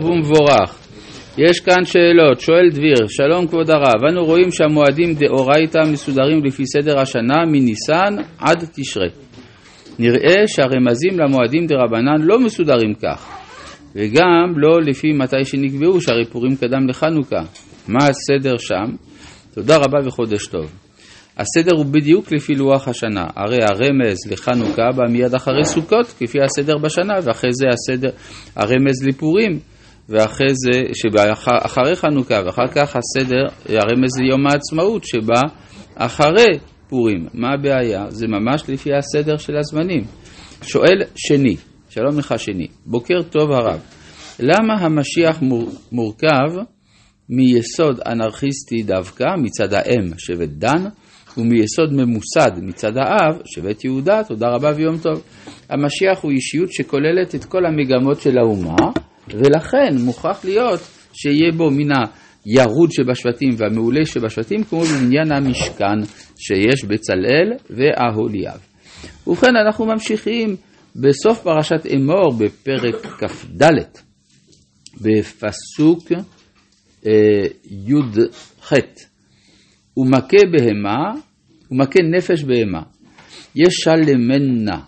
ומבורך. יש כאן שאלות, שואל דביר, שלום כבוד הרב, אנו רואים שהמועדים דאורייתא מסודרים לפי סדר השנה מניסן עד תשרי. נראה שהרמזים למועדים דרבנן לא מסודרים כך, וגם לא לפי מתי שנקבעו, שהרי פורים קדם לחנוכה. מה הסדר שם? תודה רבה וחודש טוב. הסדר הוא בדיוק לפי לוח השנה, הרי הרמז לחנוכה בא מיד אחרי סוכות, כפי הסדר בשנה, ואחרי זה הסדר, הרמז לפורים. ואחרי זה, שאחרי חנוכה, ואחר כך הסדר, הרמז ליום העצמאות שבא אחרי פורים. מה הבעיה? זה ממש לפי הסדר של הזמנים. שואל שני, שלום לך שני, בוקר טוב הרב, למה המשיח מורכב מיסוד אנרכיסטי דווקא מצד האם, שבט דן, ומיסוד ממוסד מצד האב, שבט יהודה, תודה רבה ויום טוב. המשיח הוא אישיות שכוללת את כל המגמות של האומה, ולכן מוכרח להיות שיהיה בו מן הירוד שבשבטים והמעולה שבשבטים, כמו במניין המשכן שיש בצלאל ואהוליאב. ובכן, אנחנו ממשיכים בסוף פרשת אמור בפרק כ"ד, בפסוק אה, י"ח, ומכה בהמה, ומכה נפש בהמה. ישלמנה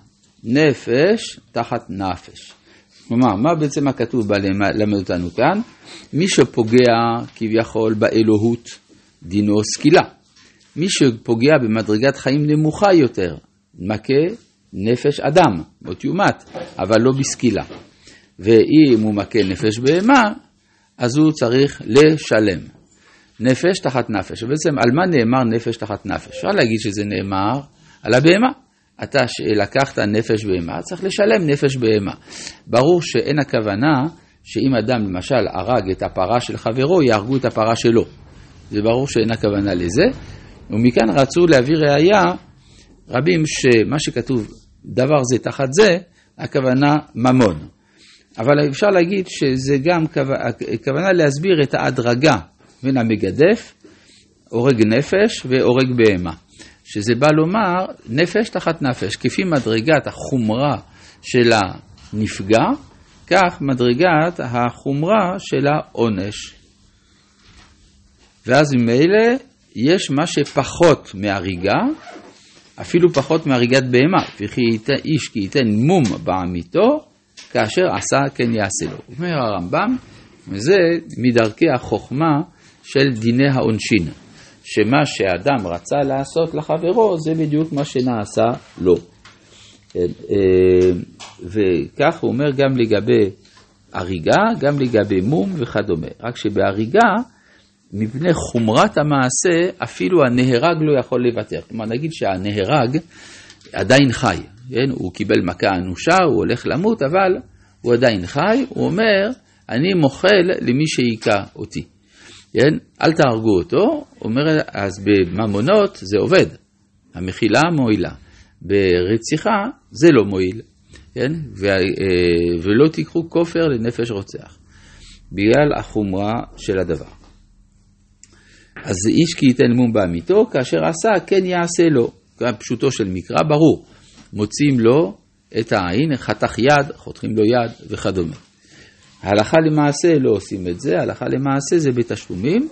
נפש תחת נפש. כלומר, מה בעצם הכתוב בא ללמד אותנו כאן? מי שפוגע כביכול באלוהות, דינו סקילה. מי שפוגע במדרגת חיים נמוכה יותר, מכה נפש אדם, מות יומת, אבל לא בסקילה. ואם הוא מכה נפש בהמה, אז הוא צריך לשלם. נפש תחת נפש. ובעצם על מה נאמר נפש תחת נפש? אפשר להגיד שזה נאמר על הבהמה. אתה לקחת נפש בהמה, צריך לשלם נפש בהמה. ברור שאין הכוונה שאם אדם למשל הרג את הפרה של חברו, יהרגו את הפרה שלו. זה ברור שאין הכוונה לזה, ומכאן רצו להביא ראייה רבים שמה שכתוב דבר זה תחת זה, הכוונה ממון. אבל אפשר להגיד שזה גם כוונה להסביר את ההדרגה בין המגדף, הורג נפש והורג בהמה. שזה בא לומר נפש תחת נפש, כפי מדרגת החומרה של הנפגע, כך מדרגת החומרה של העונש. ואז ממילא יש מה שפחות מהריגה, אפילו פחות מהריגת בהמה, וכי איש כי ייתן מום בעמיתו, כאשר עשה כן יעשה לו. אומר הרמב"ם, וזה מדרכי החוכמה של דיני העונשין. שמה שאדם רצה לעשות לחברו זה בדיוק מה שנעשה לו. כן, אה, וכך הוא אומר גם לגבי הריגה, גם לגבי מום וכדומה. רק שבהריגה, מפני חומרת המעשה, אפילו הנהרג לא יכול לוותר. כלומר, נגיד שהנהרג עדיין חי, כן? הוא קיבל מכה אנושה, הוא הולך למות, אבל הוא עדיין חי, הוא אומר, אני מוחל למי שהיכה אותי. כן? אל תהרגו אותו, אומר, אז בממונות זה עובד, המחילה מועילה. ברציחה זה לא מועיל, כן? ו, אה, ולא תיקחו כופר לנפש רוצח, בגלל החומרה של הדבר. אז איש כי ייתן מום בעמיתו, כאשר עשה כן יעשה לו. פשוטו של מקרא ברור, מוצאים לו את העין, חתך יד, חותכים לו יד וכדומה. הלכה למעשה לא עושים את זה, הלכה למעשה זה בתשלומים,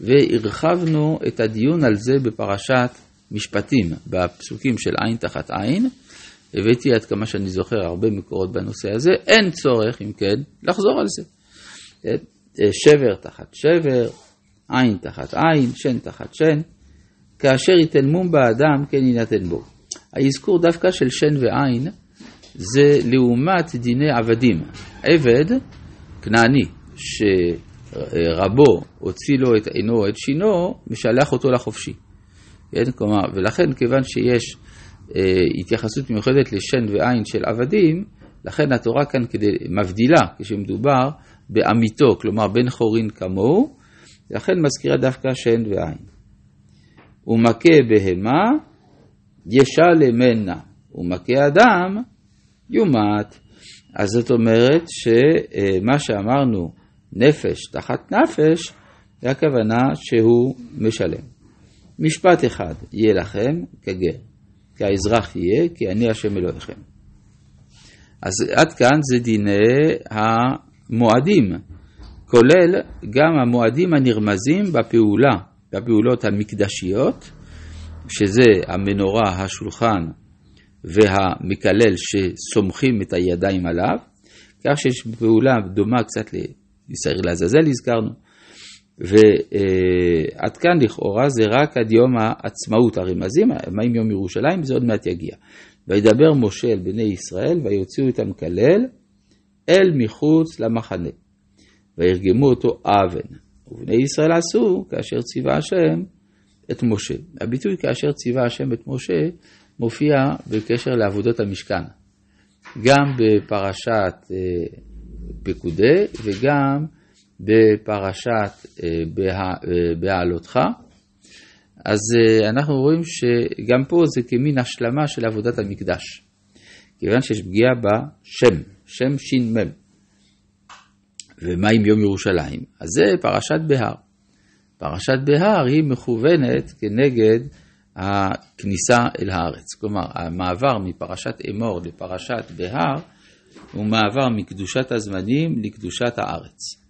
והרחבנו את הדיון על זה בפרשת משפטים, בפסוקים של עין תחת עין. הבאתי עד כמה שאני זוכר הרבה מקורות בנושא הזה, אין צורך, אם כן, לחזור על זה. שבר תחת שבר, עין תחת עין, שן תחת שן, כאשר ייתן מום באדם, כן יינתן בו. האזכור דווקא של שן ועין זה לעומת דיני עבדים. עבד כנעני, שרבו הוציא לו את עינו או את שינו, משלח אותו לחופשי. כן? כלומר, ולכן כיוון שיש אה, התייחסות מיוחדת לשן ועין של עבדים, לכן התורה כאן כדי, מבדילה כשמדובר בעמיתו, כלומר בן חורין כמוהו, לכן מזכירה דווקא שן ועין. ומכה בהמה, ישלמנה, ומכה אדם, יומת. אז זאת אומרת שמה שאמרנו, נפש תחת נפש, זה הכוונה שהוא משלם. משפט אחד, יהיה לכם כגר, כי האזרח יהיה, כי אני השם אלוהיכם. אז עד כאן זה דיני המועדים כולל גם המועדים הנרמזים בפעולה, בפעולות המקדשיות, שזה המנורה, השולחן והמקלל שסומכים את הידיים עליו, כך שיש פעולה דומה קצת לישראל לעזאזל הזכרנו, ועד כאן לכאורה זה רק עד יום העצמאות הרמזים, מה עם יום ירושלים? זה עוד מעט יגיע. וידבר משה אל בני ישראל ויוציאו את המקלל אל מחוץ למחנה. וירגמו אותו אבן. ובני ישראל עשו כאשר ציווה השם את משה. הביטוי כאשר ציווה השם את משה מופיע בקשר לעבודות המשכן. גם בפרשת אה, פקודי וגם בפרשת אה, אה, בהעלותך. אז אנחנו רואים שגם פה זה כמין השלמה של עבודת המקדש. כיוון שיש פגיעה בשם, שם ש"מ. ומה עם יום ירושלים? אז זה פרשת בהר. פרשת בהר היא מכוונת כנגד הכניסה אל הארץ. כלומר, המעבר מפרשת אמור לפרשת בהר הוא מעבר מקדושת הזמנים לקדושת הארץ.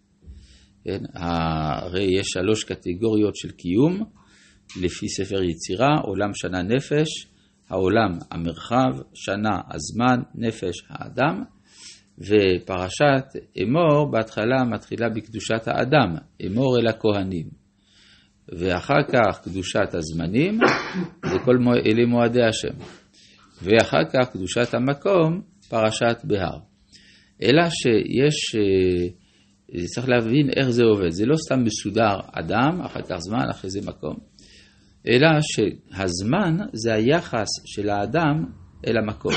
כן? הרי יש שלוש קטגוריות של קיום לפי ספר יצירה, עולם שנה נפש, העולם המרחב, שנה הזמן, נפש האדם, ופרשת אמור בהתחלה מתחילה בקדושת האדם, אמור אל הכהנים. ואחר כך קדושת הזמנים, וכל אלה מועדי השם. ואחר כך קדושת המקום, פרשת בהר. אלא שיש, אה, צריך להבין איך זה עובד. זה לא סתם מסודר אדם, אחר כך זמן, אחרי זה מקום. אלא שהזמן זה היחס של האדם אל המקום.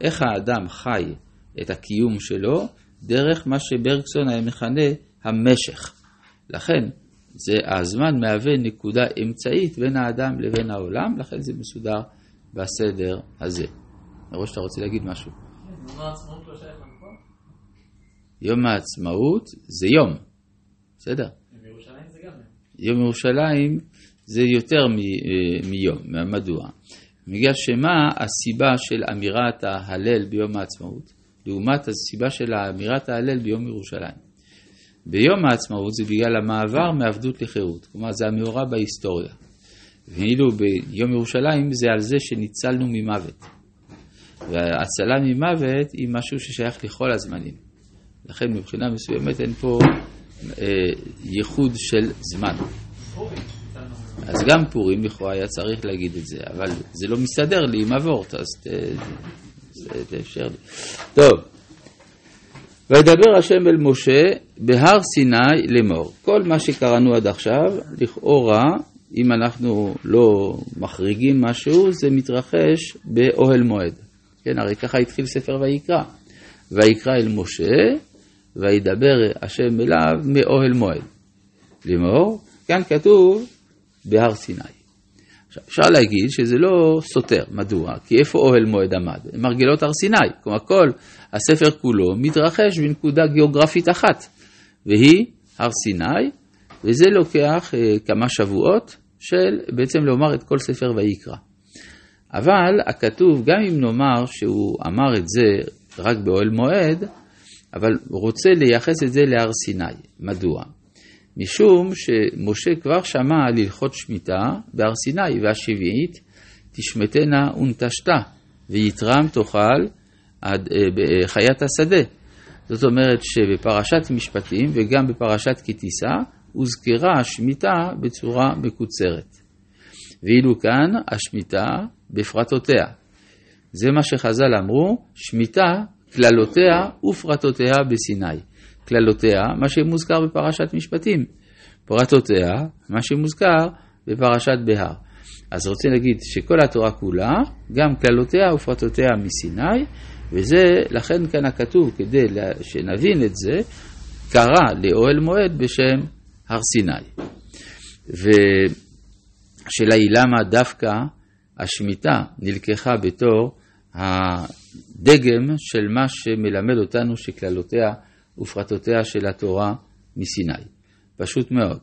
איך האדם חי את הקיום שלו דרך מה שברקסון היה מכנה המשך. לכן, זה הזמן מהווה נקודה אמצעית בין האדם לבין העולם, לכן זה מסודר בסדר הזה. אני רואה שאתה רוצה להגיד משהו. יום העצמאות זה יום, בסדר. יום ירושלים זה יותר אה, מיום, מדוע? בגלל שמה הסיבה של אמירת ההלל ביום העצמאות, לעומת הסיבה של אמירת ההלל ביום ירושלים. ביום העצמאות זה בגלל המעבר מעבדות לחירות, כלומר זה המאורע בהיסטוריה. ואילו ביום ירושלים זה על זה שניצלנו ממוות. וההצלה ממוות היא משהו ששייך לכל הזמנים. לכן מבחינה מסוימת אין פה אה, ייחוד של זמן. אז גם פורים לכאורה היה צריך להגיד את זה, אבל זה לא מסתדר לי עם אבורט, אז תאפשר לי. טוב. וידבר השם אל משה בהר סיני לאמור. כל מה שקראנו עד עכשיו, לכאורה, אם אנחנו לא מחריגים משהו, זה מתרחש באוהל מועד. כן, הרי ככה התחיל ספר ויקרא. ויקרא אל משה, וידבר השם אליו מאוהל מועד. לאמור, כאן כתוב בהר סיני. אפשר להגיד שזה לא סותר, מדוע? כי איפה אוהל מועד עמד? מרגלות הר סיני. כלומר, כל הספר כולו מתרחש בנקודה גיאוגרפית אחת, והיא הר סיני, וזה לוקח אה, כמה שבועות של בעצם לומר את כל ספר ויקרא. אבל הכתוב, גם אם נאמר שהוא אמר את זה רק באוהל מועד, אבל רוצה לייחס את זה להר סיני. מדוע? משום שמשה כבר שמע על הלכות שמיטה בהר סיני, והשביעית תשמטנה ונטשתה, ויתרם תאכל עד, אה, אה, חיית השדה. זאת אומרת שבפרשת משפטים וגם בפרשת כי תישא הוזכרה השמיטה בצורה מקוצרת. ואילו כאן השמיטה בפרטותיה. זה מה שחז"ל אמרו, שמיטה, קללותיה ופרטותיה בסיני. קללותיה, מה שמוזכר בפרשת משפטים. פרטותיה, מה שמוזכר בפרשת בהר. אז רוצה להגיד שכל התורה כולה, גם קללותיה ופרטותיה מסיני, וזה, לכן כאן הכתוב, כדי שנבין את זה, קרא לאוהל מועד בשם הר סיני. והשאלה היא למה דווקא השמיטה נלקחה בתור הדגם של מה שמלמד אותנו שקללותיה ופרטותיה של התורה מסיני. פשוט מאוד.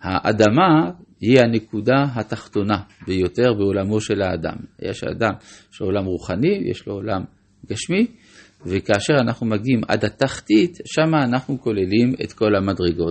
האדמה היא הנקודה התחתונה ביותר בעולמו של האדם. יש אדם, יש לו עולם רוחני, יש לו עולם גשמי, וכאשר אנחנו מגיעים עד התחתית, שם אנחנו כוללים את כל המדרגות.